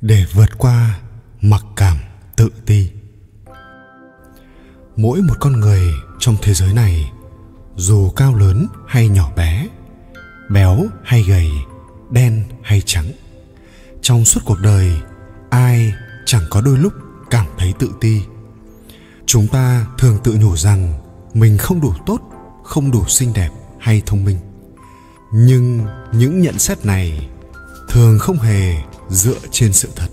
để vượt qua mặc cảm, tự ti. Mỗi một con người trong thế giới này, dù cao lớn hay nhỏ bé, béo hay gầy, đen hay trắng, trong suốt cuộc đời, ai chẳng có đôi lúc cảm thấy tự ti. Chúng ta thường tự nhủ rằng mình không đủ tốt, không đủ xinh đẹp hay thông minh. Nhưng những nhận xét này thường không hề dựa trên sự thật.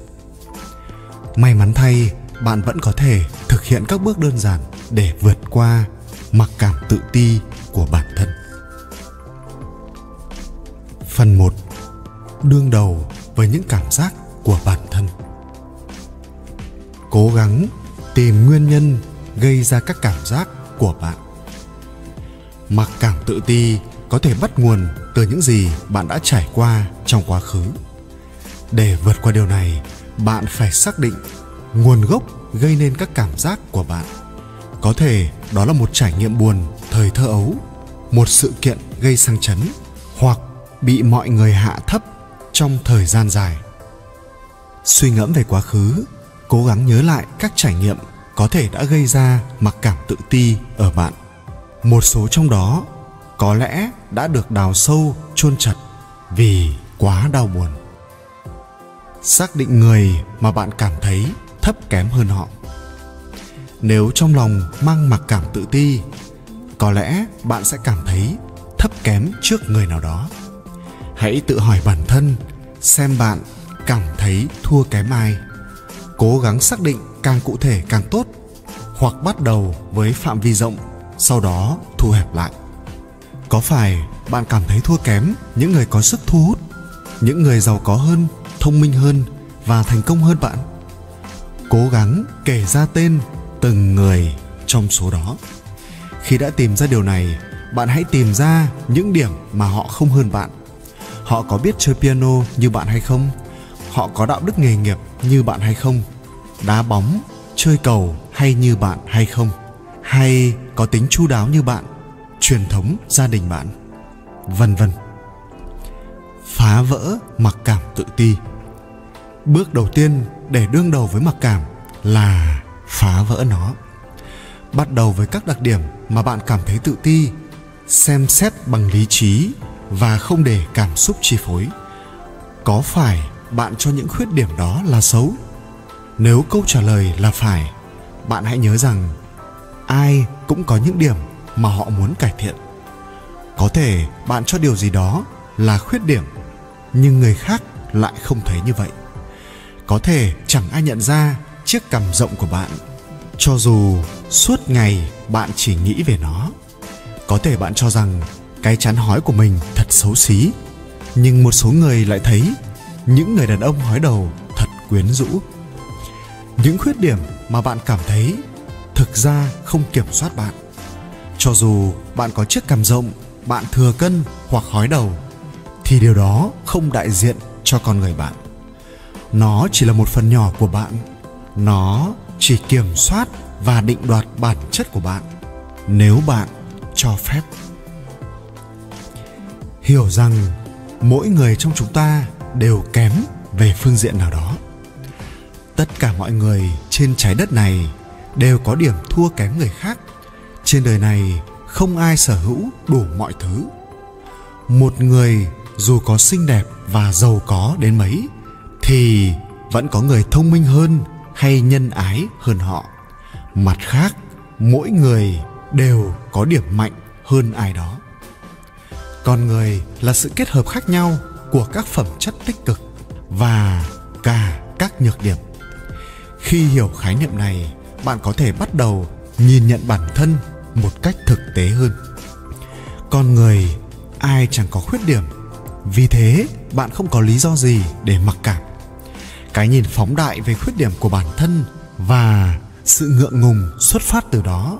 May mắn thay, bạn vẫn có thể thực hiện các bước đơn giản để vượt qua mặc cảm tự ti của bản thân. Phần 1 đương đầu với những cảm giác của bản thân. Cố gắng tìm nguyên nhân gây ra các cảm giác của bạn. Mặc cảm tự ti có thể bắt nguồn từ những gì bạn đã trải qua trong quá khứ để vượt qua điều này, bạn phải xác định nguồn gốc gây nên các cảm giác của bạn. Có thể đó là một trải nghiệm buồn, thời thơ ấu, một sự kiện gây sang chấn, hoặc bị mọi người hạ thấp trong thời gian dài. Suy ngẫm về quá khứ, cố gắng nhớ lại các trải nghiệm có thể đã gây ra mặc cảm tự ti ở bạn. Một số trong đó có lẽ đã được đào sâu, chôn chặt vì quá đau buồn xác định người mà bạn cảm thấy thấp kém hơn họ. Nếu trong lòng mang mặc cảm tự ti, có lẽ bạn sẽ cảm thấy thấp kém trước người nào đó. Hãy tự hỏi bản thân xem bạn cảm thấy thua kém ai. Cố gắng xác định càng cụ thể càng tốt, hoặc bắt đầu với phạm vi rộng, sau đó thu hẹp lại. Có phải bạn cảm thấy thua kém những người có sức thu hút, những người giàu có hơn thông minh hơn và thành công hơn bạn. Cố gắng kể ra tên từng người trong số đó. Khi đã tìm ra điều này, bạn hãy tìm ra những điểm mà họ không hơn bạn. Họ có biết chơi piano như bạn hay không? Họ có đạo đức nghề nghiệp như bạn hay không? Đá bóng, chơi cầu hay như bạn hay không? Hay có tính chu đáo như bạn, truyền thống gia đình bạn? Vân vân. Phá vỡ mặc cảm tự ti bước đầu tiên để đương đầu với mặc cảm là phá vỡ nó. Bắt đầu với các đặc điểm mà bạn cảm thấy tự ti, xem xét bằng lý trí và không để cảm xúc chi phối. Có phải bạn cho những khuyết điểm đó là xấu? Nếu câu trả lời là phải, bạn hãy nhớ rằng ai cũng có những điểm mà họ muốn cải thiện. Có thể bạn cho điều gì đó là khuyết điểm, nhưng người khác lại không thấy như vậy có thể chẳng ai nhận ra chiếc cằm rộng của bạn. Cho dù suốt ngày bạn chỉ nghĩ về nó, có thể bạn cho rằng cái chán hói của mình thật xấu xí. Nhưng một số người lại thấy những người đàn ông hói đầu thật quyến rũ. Những khuyết điểm mà bạn cảm thấy thực ra không kiểm soát bạn. Cho dù bạn có chiếc cằm rộng, bạn thừa cân hoặc hói đầu, thì điều đó không đại diện cho con người bạn nó chỉ là một phần nhỏ của bạn. Nó chỉ kiểm soát và định đoạt bản chất của bạn, nếu bạn cho phép. Hiểu rằng mỗi người trong chúng ta đều kém về phương diện nào đó. Tất cả mọi người trên trái đất này đều có điểm thua kém người khác. Trên đời này không ai sở hữu đủ mọi thứ. Một người dù có xinh đẹp và giàu có đến mấy thì vẫn có người thông minh hơn hay nhân ái hơn họ. Mặt khác, mỗi người đều có điểm mạnh hơn ai đó. Con người là sự kết hợp khác nhau của các phẩm chất tích cực và cả các nhược điểm. Khi hiểu khái niệm này, bạn có thể bắt đầu nhìn nhận bản thân một cách thực tế hơn. Con người, ai chẳng có khuyết điểm. Vì thế, bạn không có lý do gì để mặc cảm cái nhìn phóng đại về khuyết điểm của bản thân và sự ngượng ngùng xuất phát từ đó,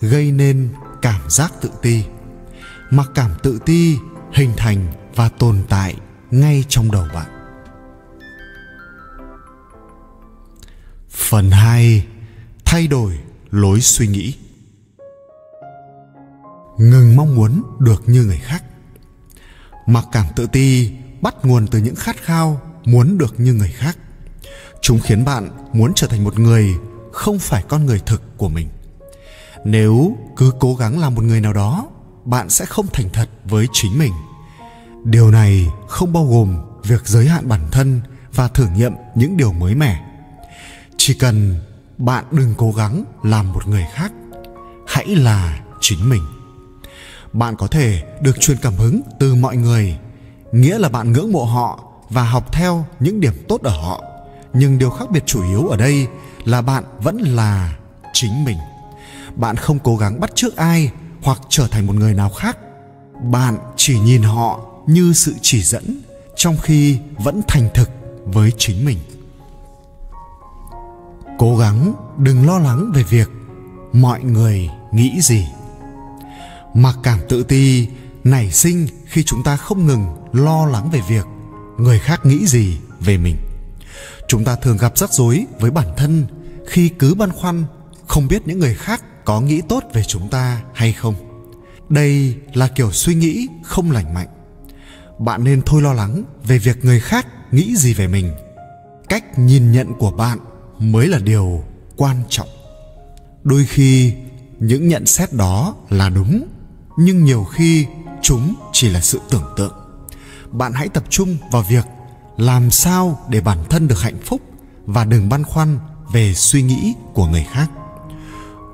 gây nên cảm giác tự ti. Mặc cảm tự ti hình thành và tồn tại ngay trong đầu bạn. Phần 2 thay đổi lối suy nghĩ. Ngừng mong muốn được như người khác. Mặc cảm tự ti bắt nguồn từ những khát khao muốn được như người khác chúng khiến bạn muốn trở thành một người không phải con người thực của mình. Nếu cứ cố gắng làm một người nào đó, bạn sẽ không thành thật với chính mình. Điều này không bao gồm việc giới hạn bản thân và thử nghiệm những điều mới mẻ. Chỉ cần bạn đừng cố gắng làm một người khác, hãy là chính mình. Bạn có thể được truyền cảm hứng từ mọi người, nghĩa là bạn ngưỡng mộ họ và học theo những điểm tốt ở họ nhưng điều khác biệt chủ yếu ở đây là bạn vẫn là chính mình. Bạn không cố gắng bắt chước ai hoặc trở thành một người nào khác. Bạn chỉ nhìn họ như sự chỉ dẫn, trong khi vẫn thành thực với chính mình. Cố gắng, đừng lo lắng về việc mọi người nghĩ gì. Mặc cảm tự ti, nảy sinh khi chúng ta không ngừng lo lắng về việc người khác nghĩ gì về mình chúng ta thường gặp rắc rối với bản thân khi cứ băn khoăn không biết những người khác có nghĩ tốt về chúng ta hay không. Đây là kiểu suy nghĩ không lành mạnh. Bạn nên thôi lo lắng về việc người khác nghĩ gì về mình. Cách nhìn nhận của bạn mới là điều quan trọng. Đôi khi, những nhận xét đó là đúng, nhưng nhiều khi chúng chỉ là sự tưởng tượng. Bạn hãy tập trung vào việc làm sao để bản thân được hạnh phúc và đừng băn khoăn về suy nghĩ của người khác?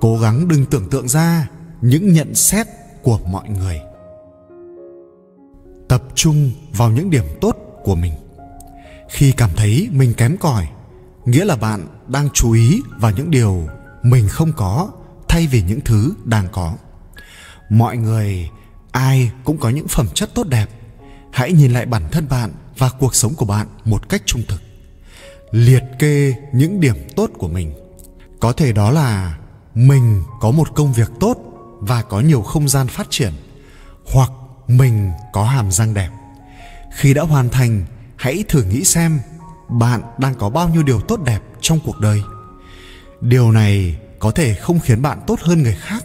Cố gắng đừng tưởng tượng ra những nhận xét của mọi người. Tập trung vào những điểm tốt của mình. Khi cảm thấy mình kém cỏi, nghĩa là bạn đang chú ý vào những điều mình không có thay vì những thứ đang có. Mọi người, ai cũng có những phẩm chất tốt đẹp. Hãy nhìn lại bản thân bạn và cuộc sống của bạn một cách trung thực. Liệt kê những điểm tốt của mình. Có thể đó là mình có một công việc tốt và có nhiều không gian phát triển, hoặc mình có hàm răng đẹp. Khi đã hoàn thành, hãy thử nghĩ xem bạn đang có bao nhiêu điều tốt đẹp trong cuộc đời. Điều này có thể không khiến bạn tốt hơn người khác,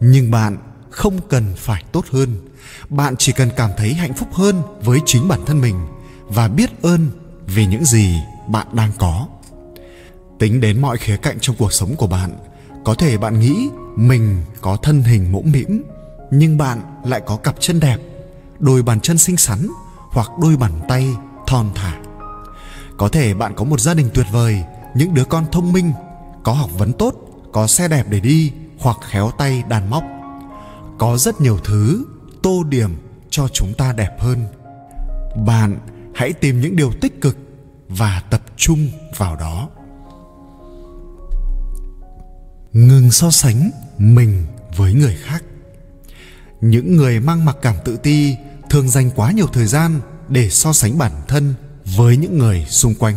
nhưng bạn không cần phải tốt hơn. Bạn chỉ cần cảm thấy hạnh phúc hơn với chính bản thân mình và biết ơn vì những gì bạn đang có. Tính đến mọi khía cạnh trong cuộc sống của bạn, có thể bạn nghĩ mình có thân hình mũm mĩm, nhưng bạn lại có cặp chân đẹp, đôi bàn chân xinh xắn hoặc đôi bàn tay thon thả. Có thể bạn có một gia đình tuyệt vời, những đứa con thông minh, có học vấn tốt, có xe đẹp để đi hoặc khéo tay đàn móc. Có rất nhiều thứ tô điểm cho chúng ta đẹp hơn. Bạn hãy tìm những điều tích cực và tập trung vào đó. Ngừng so sánh mình với người khác. Những người mang mặc cảm tự ti thường dành quá nhiều thời gian để so sánh bản thân với những người xung quanh.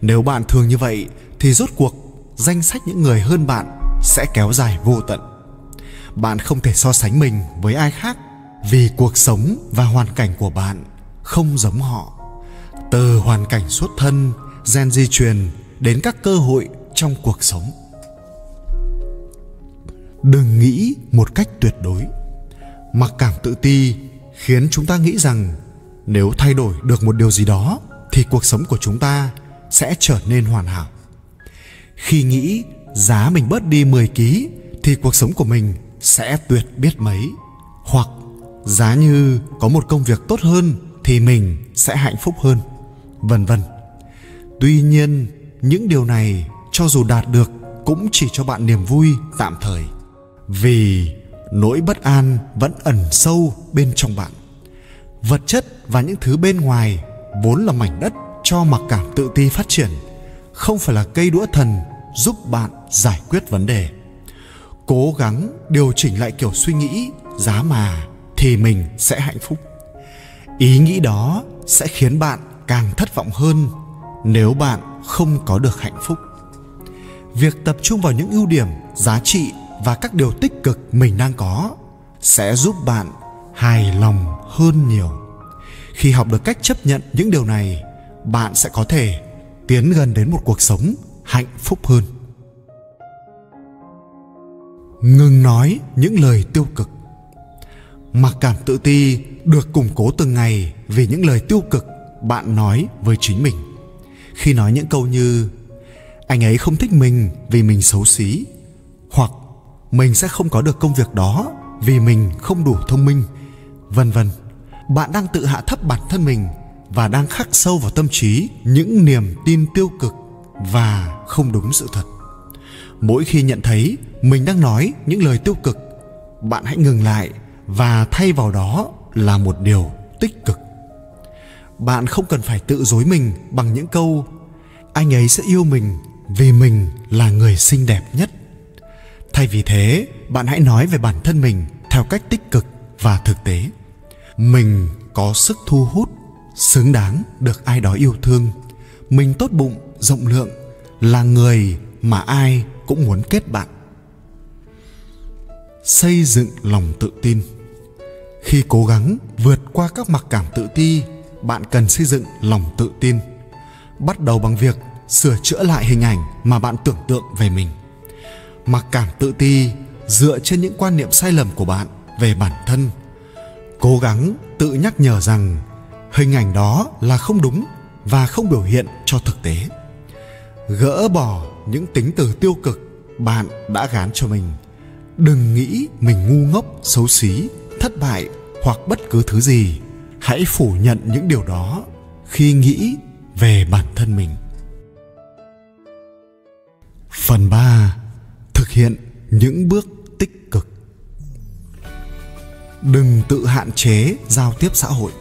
Nếu bạn thường như vậy thì rốt cuộc danh sách những người hơn bạn sẽ kéo dài vô tận. Bạn không thể so sánh mình với ai khác vì cuộc sống và hoàn cảnh của bạn không giống họ. Từ hoàn cảnh xuất thân, gen di truyền đến các cơ hội trong cuộc sống. Đừng nghĩ một cách tuyệt đối. Mặc cảm tự ti khiến chúng ta nghĩ rằng nếu thay đổi được một điều gì đó thì cuộc sống của chúng ta sẽ trở nên hoàn hảo. Khi nghĩ giá mình bớt đi 10 kg thì cuộc sống của mình sẽ tuyệt biết mấy. Hoặc giá như có một công việc tốt hơn thì mình sẽ hạnh phúc hơn, vân vân. Tuy nhiên, những điều này cho dù đạt được cũng chỉ cho bạn niềm vui tạm thời, vì nỗi bất an vẫn ẩn sâu bên trong bạn. Vật chất và những thứ bên ngoài vốn là mảnh đất cho mặc cảm tự ti phát triển, không phải là cây đũa thần giúp bạn giải quyết vấn đề. Cố gắng điều chỉnh lại kiểu suy nghĩ, giá mà thì mình sẽ hạnh phúc ý nghĩ đó sẽ khiến bạn càng thất vọng hơn nếu bạn không có được hạnh phúc. Việc tập trung vào những ưu điểm, giá trị và các điều tích cực mình đang có sẽ giúp bạn hài lòng hơn nhiều. Khi học được cách chấp nhận những điều này, bạn sẽ có thể tiến gần đến một cuộc sống hạnh phúc hơn. Ngừng nói những lời tiêu cực. Mặc cảm tự ti được củng cố từng ngày vì những lời tiêu cực bạn nói với chính mình. Khi nói những câu như, anh ấy không thích mình vì mình xấu xí, hoặc, mình sẽ không có được công việc đó vì mình không đủ thông minh, vân vân, bạn đang tự hạ thấp bản thân mình và đang khắc sâu vào tâm trí những niềm tin tiêu cực và không đúng sự thật. Mỗi khi nhận thấy mình đang nói những lời tiêu cực, bạn hãy ngừng lại và thay vào đó là một điều tích cực. Bạn không cần phải tự dối mình bằng những câu, anh ấy sẽ yêu mình vì mình là người xinh đẹp nhất. Thay vì thế, bạn hãy nói về bản thân mình theo cách tích cực và thực tế. Mình có sức thu hút, xứng đáng được ai đó yêu thương. Mình tốt bụng, rộng lượng, là người mà ai cũng muốn kết bạn. Xây dựng lòng tự tin khi cố gắng vượt qua các mặc cảm tự ti, bạn cần xây dựng lòng tự tin. Bắt đầu bằng việc sửa chữa lại hình ảnh mà bạn tưởng tượng về mình. Mặc cảm tự ti dựa trên những quan niệm sai lầm của bạn về bản thân. Cố gắng tự nhắc nhở rằng hình ảnh đó là không đúng và không biểu hiện cho thực tế. Gỡ bỏ những tính từ tiêu cực bạn đã gán cho mình. Đừng nghĩ mình ngu ngốc, xấu xí thất bại hoặc bất cứ thứ gì, hãy phủ nhận những điều đó khi nghĩ về bản thân mình. Phần 3 thực hiện những bước tích cực. Đừng tự hạn chế giao tiếp xã hội.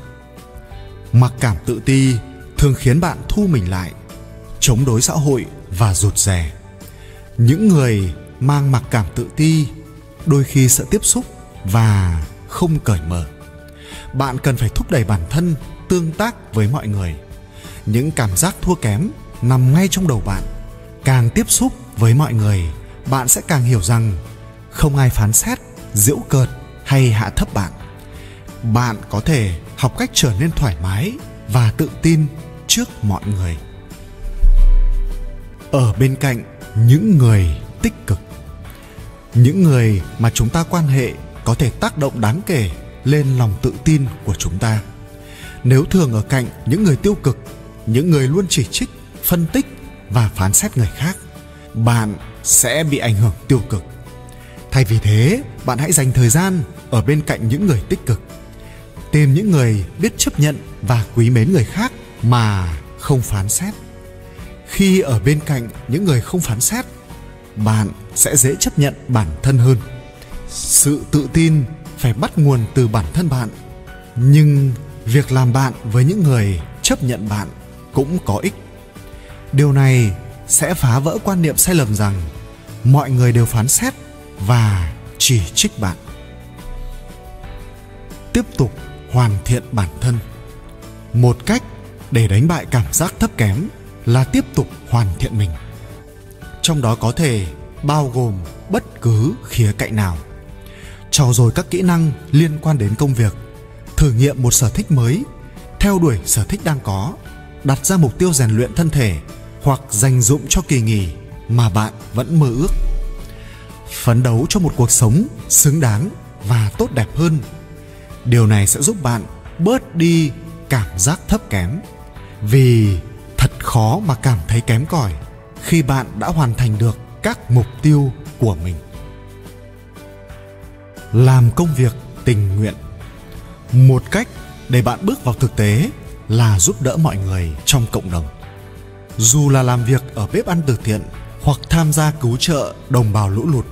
Mặc cảm tự ti thường khiến bạn thu mình lại, chống đối xã hội và rụt rè. Những người mang mặc cảm tự ti đôi khi sợ tiếp xúc và không cởi mở. Bạn cần phải thúc đẩy bản thân tương tác với mọi người. Những cảm giác thua kém nằm ngay trong đầu bạn. Càng tiếp xúc với mọi người, bạn sẽ càng hiểu rằng không ai phán xét, giễu cợt hay hạ thấp bạn. Bạn có thể học cách trở nên thoải mái và tự tin trước mọi người. Ở bên cạnh những người tích cực, những người mà chúng ta quan hệ có thể tác động đáng kể lên lòng tự tin của chúng ta. Nếu thường ở cạnh những người tiêu cực, những người luôn chỉ trích, phân tích và phán xét người khác, bạn sẽ bị ảnh hưởng tiêu cực. Thay vì thế, bạn hãy dành thời gian ở bên cạnh những người tích cực. Tìm những người biết chấp nhận và quý mến người khác mà không phán xét. Khi ở bên cạnh những người không phán xét, bạn sẽ dễ chấp nhận bản thân hơn sự tự tin phải bắt nguồn từ bản thân bạn. Nhưng việc làm bạn với những người chấp nhận bạn cũng có ích. Điều này sẽ phá vỡ quan niệm sai lầm rằng mọi người đều phán xét và chỉ trích bạn. Tiếp tục hoàn thiện bản thân. Một cách để đánh bại cảm giác thấp kém là tiếp tục hoàn thiện mình. Trong đó có thể bao gồm bất cứ khía cạnh nào trau dồi các kỹ năng liên quan đến công việc, thử nghiệm một sở thích mới, theo đuổi sở thích đang có, đặt ra mục tiêu rèn luyện thân thể hoặc dành dụng cho kỳ nghỉ mà bạn vẫn mơ ước. Phấn đấu cho một cuộc sống xứng đáng và tốt đẹp hơn. Điều này sẽ giúp bạn bớt đi cảm giác thấp kém. Vì thật khó mà cảm thấy kém cỏi khi bạn đã hoàn thành được các mục tiêu của mình làm công việc tình nguyện. Một cách để bạn bước vào thực tế là giúp đỡ mọi người trong cộng đồng. Dù là làm việc ở bếp ăn từ thiện hoặc tham gia cứu trợ đồng bào lũ lụt,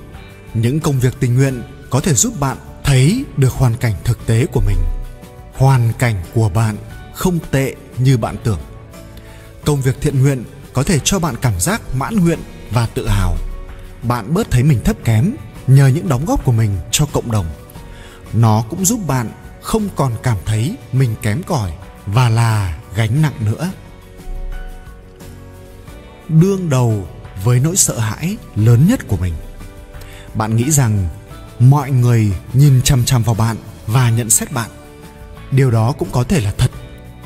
những công việc tình nguyện có thể giúp bạn thấy được hoàn cảnh thực tế của mình, hoàn cảnh của bạn không tệ như bạn tưởng. Công việc thiện nguyện có thể cho bạn cảm giác mãn nguyện và tự hào. Bạn bớt thấy mình thấp kém nhờ những đóng góp của mình cho cộng đồng. Nó cũng giúp bạn không còn cảm thấy mình kém cỏi và là gánh nặng nữa. Đương đầu với nỗi sợ hãi lớn nhất của mình. Bạn nghĩ rằng mọi người nhìn chằm chằm vào bạn và nhận xét bạn. Điều đó cũng có thể là thật,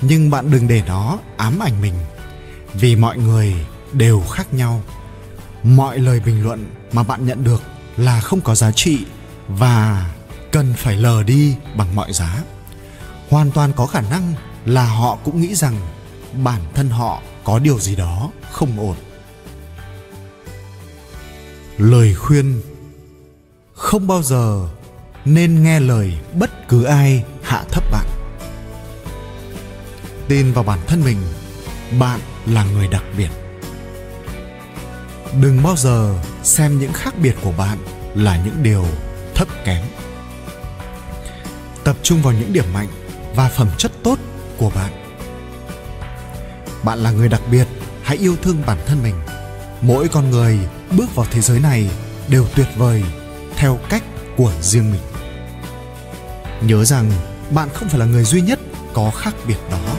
nhưng bạn đừng để nó ám ảnh mình. Vì mọi người đều khác nhau. Mọi lời bình luận mà bạn nhận được là không có giá trị và cần phải lờ đi bằng mọi giá. Hoàn toàn có khả năng là họ cũng nghĩ rằng bản thân họ có điều gì đó không ổn. Lời khuyên, không bao giờ nên nghe lời bất cứ ai hạ thấp bạn. Tin vào bản thân mình, bạn là người đặc biệt. Đừng bao giờ xem những khác biệt của bạn là những điều thấp kém. Tập trung vào những điểm mạnh và phẩm chất tốt của bạn. Bạn là người đặc biệt, hãy yêu thương bản thân mình. Mỗi con người bước vào thế giới này đều tuyệt vời theo cách của riêng mình. Nhớ rằng bạn không phải là người duy nhất có khác biệt đó.